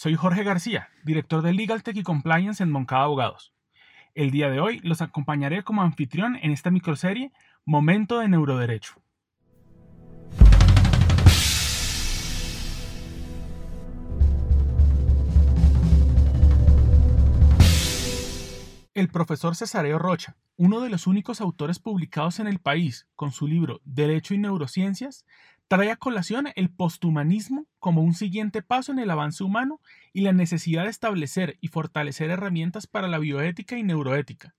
Soy Jorge García, director de Legal Tech y Compliance en Moncada Abogados. El día de hoy los acompañaré como anfitrión en esta microserie Momento de Neuroderecho. El profesor Cesareo Rocha, uno de los únicos autores publicados en el país con su libro Derecho y Neurociencias, trae a colación el posthumanismo como un siguiente paso en el avance humano y la necesidad de establecer y fortalecer herramientas para la bioética y neuroética.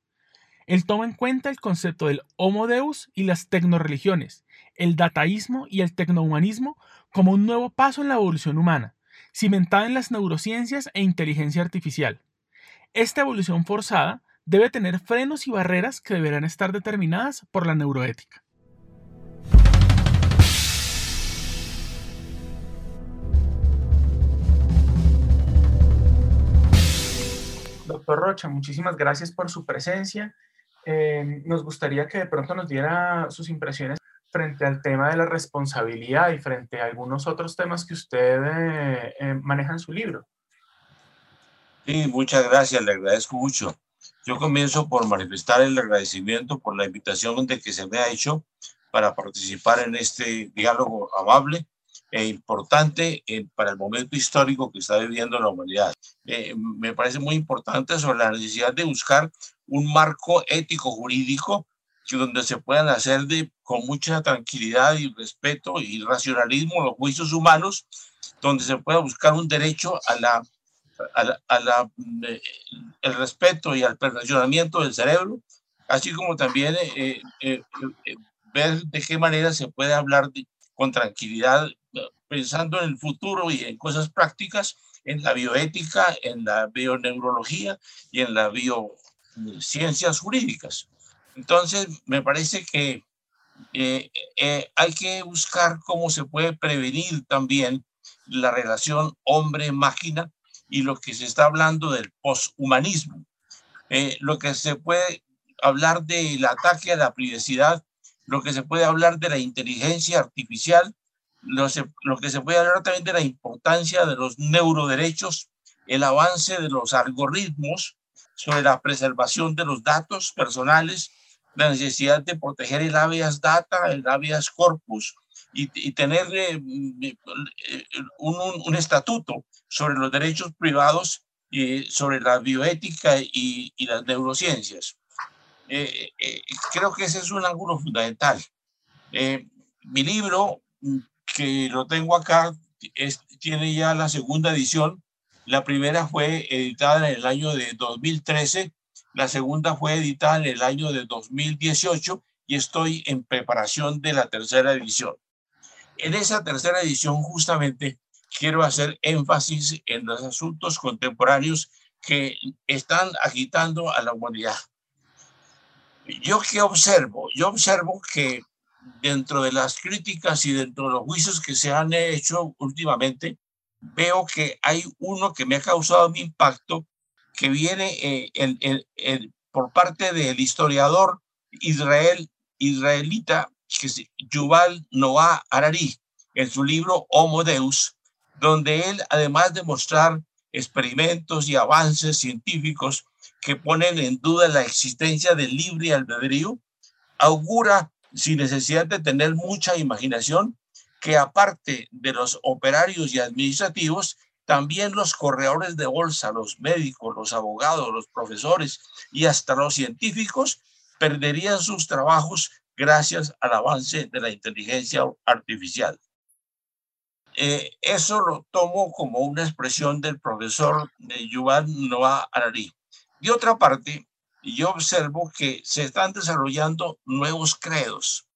Él toma en cuenta el concepto del homo deus y las tecnoreligiones, el dataísmo y el tecnohumanismo como un nuevo paso en la evolución humana, cimentada en las neurociencias e inteligencia artificial. Esta evolución forzada debe tener frenos y barreras que deberán estar determinadas por la neuroética. Doctor Rocha, muchísimas gracias por su presencia. Eh, nos gustaría que de pronto nos diera sus impresiones frente al tema de la responsabilidad y frente a algunos otros temas que usted eh, eh, maneja en su libro. Sí, muchas gracias, le agradezco mucho. Yo comienzo por manifestar el agradecimiento por la invitación de que se me ha hecho para participar en este diálogo amable e importante para el momento histórico que está viviendo la humanidad. Eh, me parece muy importante sobre la necesidad de buscar un marco ético jurídico que donde se puedan hacer de, con mucha tranquilidad y respeto y racionalismo los juicios humanos, donde se pueda buscar un derecho a la a la, eh, el respeto y al perfeccionamiento del cerebro, así como también eh, eh, ver de qué manera se puede hablar con tranquilidad, pensando en el futuro y en cosas prácticas, en la bioética, en la bioneurología y en las biociencias jurídicas. Entonces, me parece que hay que buscar cómo se puede prevenir también la relación hombre-máquina y lo que se está hablando del poshumanismo. Eh, lo que se puede hablar del ataque a la privacidad, lo que se puede hablar de la inteligencia artificial, lo, que se puede hablar también de la importancia de los neuroderechos, el avance de los algoritmos sobre la preservación de los datos personales, la necesidad de proteger el habeas data, el habeas corpus y, tener eh, eh, un, estatuto sobre los derechos privados y sobre la bioética y, las neurociencias. Eh, eh, creo que ese es un ángulo fundamental. Eh, mi libro, que lo tengo acá, tiene ya la segunda edición. La primera fue editada en el año de 2013, la segunda fue editada en el año de 2018 y estoy en preparación de la tercera edición. En esa tercera edición justamente quiero hacer énfasis en los asuntos contemporáneos que están agitando a la humanidad. Yo que observo, yo observo que dentro de las críticas y dentro de los juicios que se han hecho últimamente, veo que hay uno que me ha causado un impacto que viene eh, por parte del historiador israel, israelita que es Yuval Noah Harari en su libro Homo Deus, donde él, además de mostrar experimentos y avances científicos que ponen en duda la existencia del libre albedrío, augura, sin necesidad de tener mucha imaginación, que aparte de los operarios y administrativos, también los corredores de bolsa, los médicos, los abogados, los profesores y hasta los científicos perderían sus trabajos gracias al avance de la inteligencia artificial. Eh, eso lo tomo como una expresión del profesor de Yuval Noah Harari. De otra parte, yo observo que se están desarrollando nuevos credos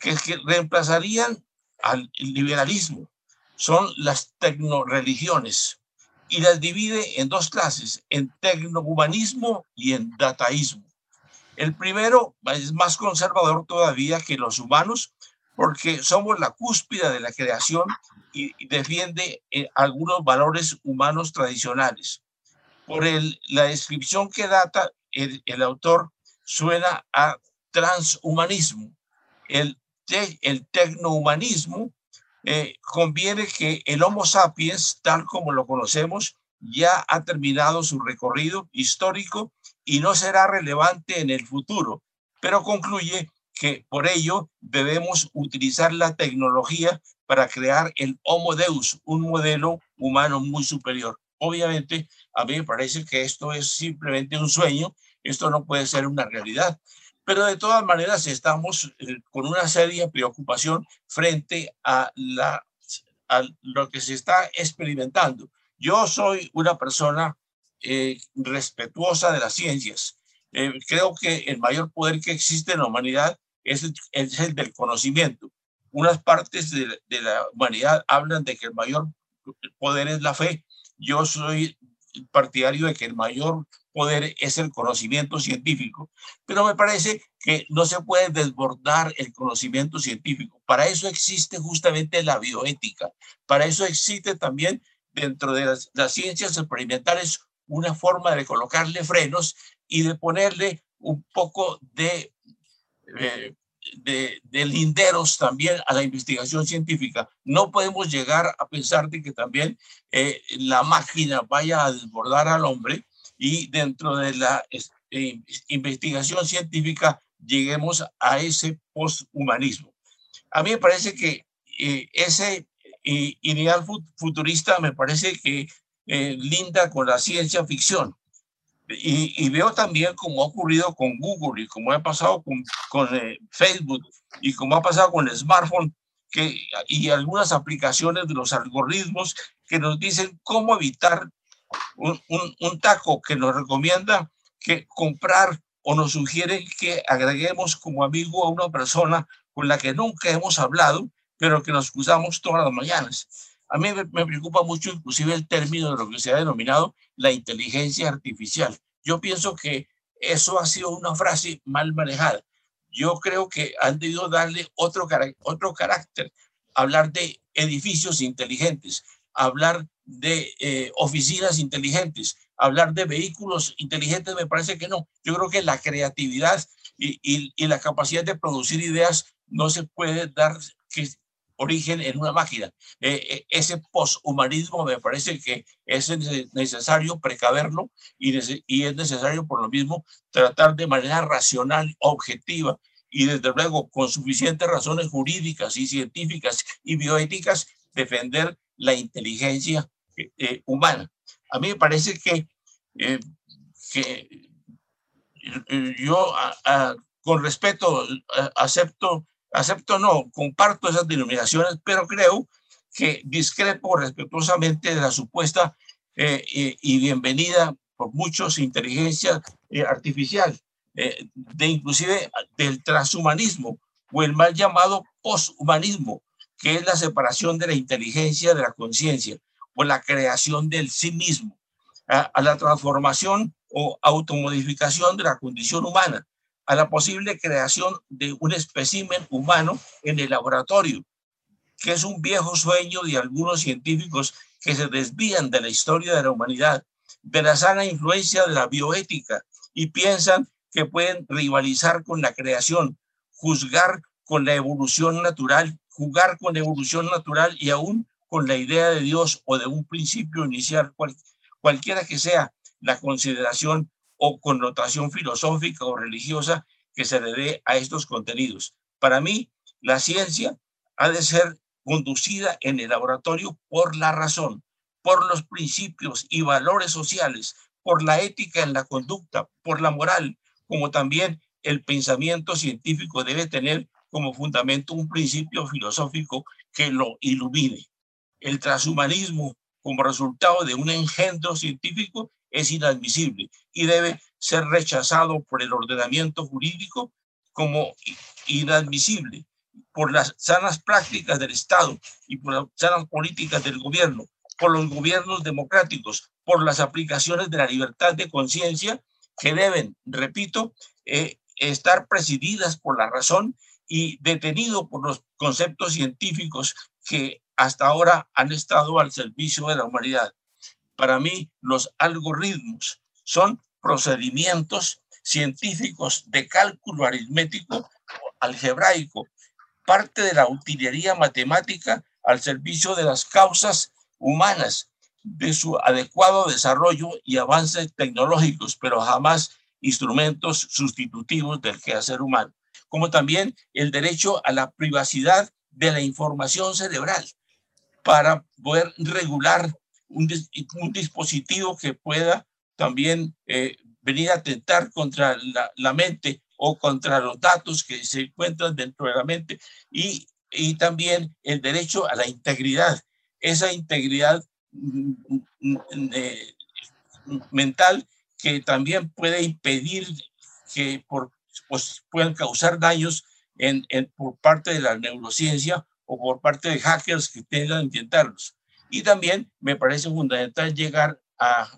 que, reemplazarían al liberalismo. Son las tecnoreligiones y las divide en dos clases, en tecnohumanismo y en dataísmo. El primero es más conservador todavía que los humanos porque somos la cúspide de la creación y, defiende eh, algunos valores humanos tradicionales. Por el, la descripción que data el, autor suena a transhumanismo. El, el tecnohumanismo eh, conviene que el Homo sapiens, tal como lo conocemos, ya ha terminado su recorrido histórico y no será relevante en el futuro, pero concluye que por ello debemos utilizar la tecnología para crear el Homo Deus, un modelo humano muy superior. Obviamente, a mí me parece que esto es simplemente un sueño, esto no puede ser una realidad, pero de todas maneras estamos eh, con una seria preocupación frente a, la, a lo que se está experimentando. Yo soy una persona eh, respetuosa de las ciencias. Eh, creo que el mayor poder que existe en la humanidad es el, es el del conocimiento. Unas partes de, de, la humanidad hablan de que el mayor poder es la fe. Yo soy partidario de que el mayor poder es el conocimiento científico, pero me parece que no se puede desbordar el conocimiento científico. Para eso existe justamente la bioética, para eso existe también dentro de las, ciencias experimentales una forma de colocarle frenos y de ponerle un poco de, eh, de, de, linderos también a la investigación científica. No podemos llegar a pensar de que también eh, la máquina vaya a desbordar al hombre y dentro de la eh, investigación científica lleguemos a ese posthumanismo. A mí me parece que eh, ese eh, ideal futurista me parece que eh, linda con la ciencia ficción. Y, y, veo también como ha ocurrido con Google y como ha pasado con, eh, Facebook y como ha pasado con el smartphone que, y algunas aplicaciones de los algoritmos que nos dicen cómo evitar un, un, taco que nos recomienda que comprar o nos sugieren que agreguemos como amigo a una persona con la que nunca hemos hablado, pero que nos usamos todas las mañanas. A mí me preocupa mucho inclusive el término de lo que se ha denominado la inteligencia artificial. Yo pienso que eso ha sido una frase mal manejada. Yo creo que han debido darle otro, otro carácter, hablar de edificios inteligentes, hablar de eh, oficinas inteligentes, hablar de vehículos inteligentes, me parece que no. Yo creo que la creatividad y, y, y la capacidad de producir ideas no se puede dar que origen en una máquina. Eh, eh, ese poshumanismo me parece que es necesario precaverlo y, y, es necesario por lo mismo tratar de manera racional, objetiva y desde luego con suficientes razones jurídicas y científicas y bioéticas defender la inteligencia eh, humana. A mí me parece que, eh, que yo a, a, con respeto acepto acepto no, comparto esas denominaciones, pero creo que discrepo respetuosamente de la supuesta eh, y, y, bienvenida por muchos inteligencia eh, artificial, eh, de inclusive del transhumanismo o el mal llamado poshumanismo, que es la separación de la inteligencia de la conciencia o la creación del sí mismo, a, a la transformación o automodificación de la condición humana a la posible creación de un espécimen humano en el laboratorio, que es un viejo sueño de algunos científicos que se desvían de la historia de la humanidad, de la sana influencia de la bioética y piensan que pueden rivalizar con la creación, juzgar con la evolución natural, jugar con la evolución natural y aún con la idea de Dios o de un principio inicial, cual, cualquiera que sea la consideración o connotación filosófica o religiosa que se le a estos contenidos. Para mí, la ciencia ha de ser conducida en el laboratorio por la razón, por los principios y valores sociales, por la ética en la conducta, por la moral, como también el pensamiento científico debe tener como fundamento un principio filosófico que lo ilumine. El transhumanismo como resultado de un engendro científico es inadmisible y debe ser rechazado por el ordenamiento jurídico como inadmisible por las sanas prácticas del Estado y por las sanas políticas del gobierno, por los gobiernos democráticos, por las aplicaciones de la libertad de conciencia que deben, repito, eh, estar presididas por la razón y detenido por los conceptos científicos que hasta ahora han estado al servicio de la humanidad. Para mí, los algoritmos son procedimientos científicos de cálculo aritmético algebraico, parte de la utilería matemática al servicio de las causas humanas, de su adecuado desarrollo y avances tecnológicos, pero jamás instrumentos sustitutivos del quehacer humano, como también el derecho a la privacidad de la información cerebral para poder regular un, dispositivo que pueda también eh, venir a atentar contra la, mente o contra los datos que se encuentran dentro de la mente y, y también el derecho a la integridad, esa integridad mm, mm, mm, eh, mental que también puede impedir que por, pues, puedan causar daños en, por parte de la neurociencia o por parte de hackers que tengan intentarlos. Y también me parece fundamental llegar a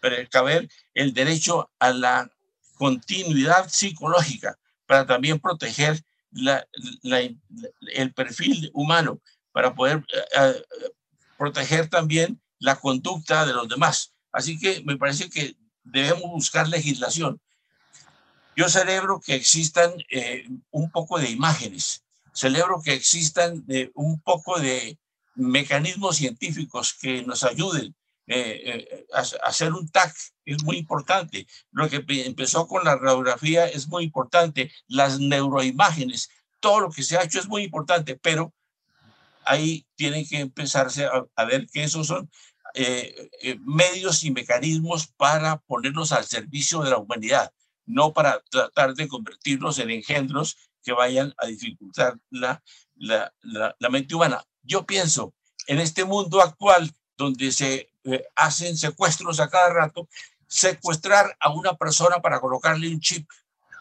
precaver el derecho a la continuidad psicológica para también proteger la, el perfil humano, para poder eh, eh, proteger también la conducta de los demás. Así que me parece que debemos buscar legislación. Yo celebro que existan eh, un poco de imágenes, celebro que existan un poco de mecanismos científicos que nos ayuden eh, eh, hacer un TAC es muy importante. Lo que empezó con la radiografía es muy importante. Las neuroimágenes, todo lo que se ha hecho es muy importante, pero ahí tienen que empezarse a, ver que esos son eh, medios y mecanismos para ponerlos al servicio de la humanidad, no para tratar de convertirlos en engendros que vayan a dificultar la, la, la mente humana. Yo pienso, en este mundo actual donde se eh, hacen secuestros a cada rato, secuestrar a una persona para colocarle un chip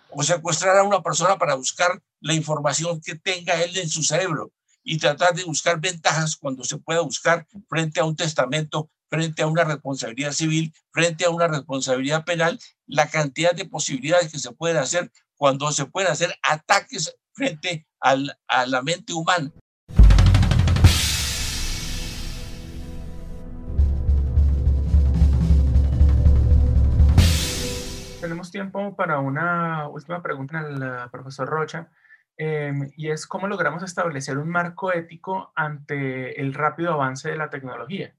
o secuestrar a una persona para buscar la información que tenga él en su cerebro y tratar de buscar ventajas cuando se pueda buscar frente a un testamento, frente a una responsabilidad civil, frente a una responsabilidad penal, la cantidad de posibilidades que se pueden hacer cuando se pueden hacer ataques frente a la mente humana. Tenemos tiempo para una última pregunta al profesor Rocha, em, y es cómo logramos establecer un marco ético ante el rápido avance de la tecnología.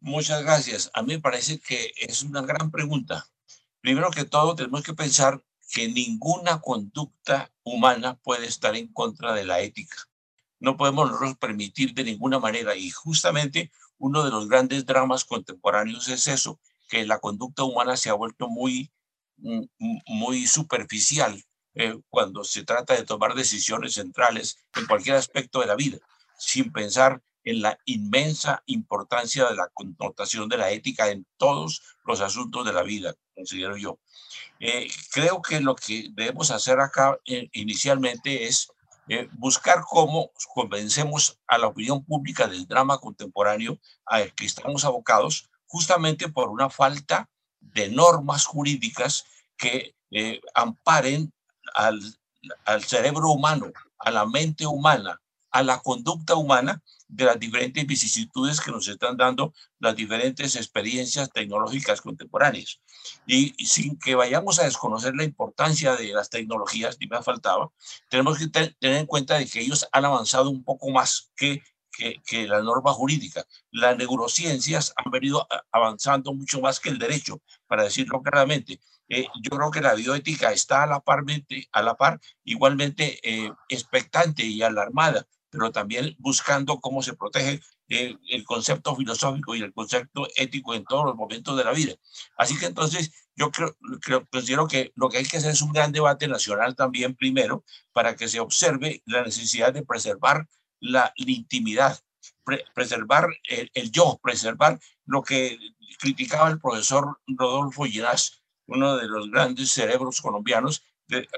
Muchas gracias. A mí me parece que es una gran pregunta. Primero que todo, tenemos que pensar que ninguna conducta humana puede estar en contra de la ética. No podemos nosotros permitir de ninguna manera, y justamente uno de los grandes dramas contemporáneos es eso, que la conducta humana se ha vuelto muy, muy superficial eh, cuando se trata de tomar decisiones centrales en cualquier aspecto de la vida, sin pensar en la inmensa importancia de la connotación de la ética en todos los asuntos de la vida, considero yo. Eh, creo que lo que debemos hacer acá eh, inicialmente es buscar cómo convencemos a la opinión pública del drama contemporáneo al que estamos abocados justamente por una falta de normas jurídicas que eh, amparen al, al cerebro humano, a la mente humana, a la conducta humana de las diferentes vicisitudes que nos están dando las diferentes experiencias tecnológicas contemporáneas. Y, sin que vayamos a desconocer la importancia de las tecnologías, ni me faltaba, tenemos que tener en cuenta de que ellos han avanzado un poco más que que, la norma jurídica. Las neurociencias han venido avanzando mucho más que el derecho, para decirlo claramente. Eh, yo creo que la bioética está a la par, a la par igualmente eh, expectante y alarmada, pero también buscando cómo se protege eh, el concepto filosófico y el concepto ético en todos los momentos de la vida. Así que entonces yo creo, creo, considero que lo que hay que hacer es un gran debate nacional también primero para que se observe la necesidad de preservar la, intimidad, preservar el, yo, preservar lo que criticaba el profesor Rodolfo Ginás, uno de los grandes cerebros colombianos,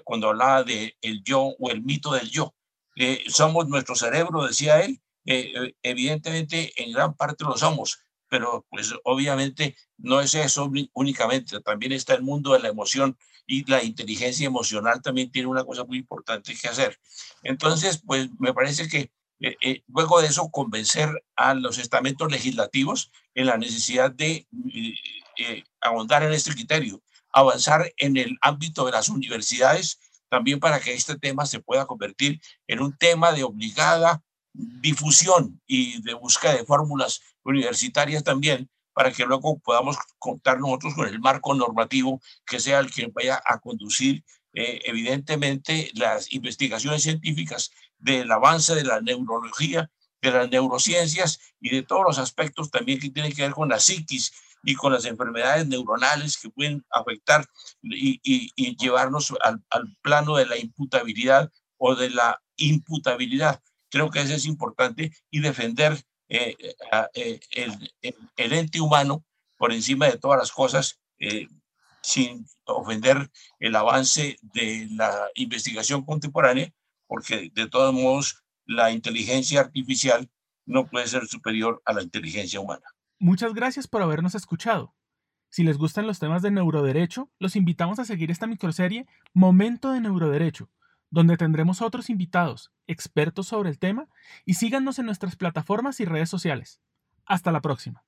cuando hablaba de el yo o el mito del yo. Eh, somos nuestro cerebro, decía él, eh, eh, evidentemente en gran parte lo somos, pero pues obviamente no es eso únicamente, también está el mundo de la emoción y la inteligencia emocional también tiene una cosa muy importante que hacer. Entonces, pues me parece que eh, eh, luego de eso convencer a los estamentos legislativos en la necesidad de eh, ahondar en este criterio, avanzar en el ámbito de las universidades también para que este tema se pueda convertir en un tema de obligada difusión y de búsqueda de fórmulas universitarias también para que luego podamos contar nosotros con el marco normativo que sea el que vaya a conducir eh, evidentemente las investigaciones científicas del avance de la neurología, de las neurociencias y de todos los aspectos también que tienen que ver con la psiquis y con las enfermedades neuronales que pueden afectar y, llevarnos al, plano de la imputabilidad o de la imputabilidad. Creo que eso es importante y defender eh, eh, el, el, ente humano por encima de todas las cosas sin ofender el avance de la investigación contemporánea, porque de todos modos la inteligencia artificial no puede ser superior a la inteligencia humana. Muchas gracias por habernos escuchado. Si les gustan los temas de neuroderecho, los invitamos a seguir esta microserie Momento de Neuroderecho, donde tendremos otros invitados, expertos sobre el tema, y síganos en nuestras plataformas y redes sociales. Hasta la próxima.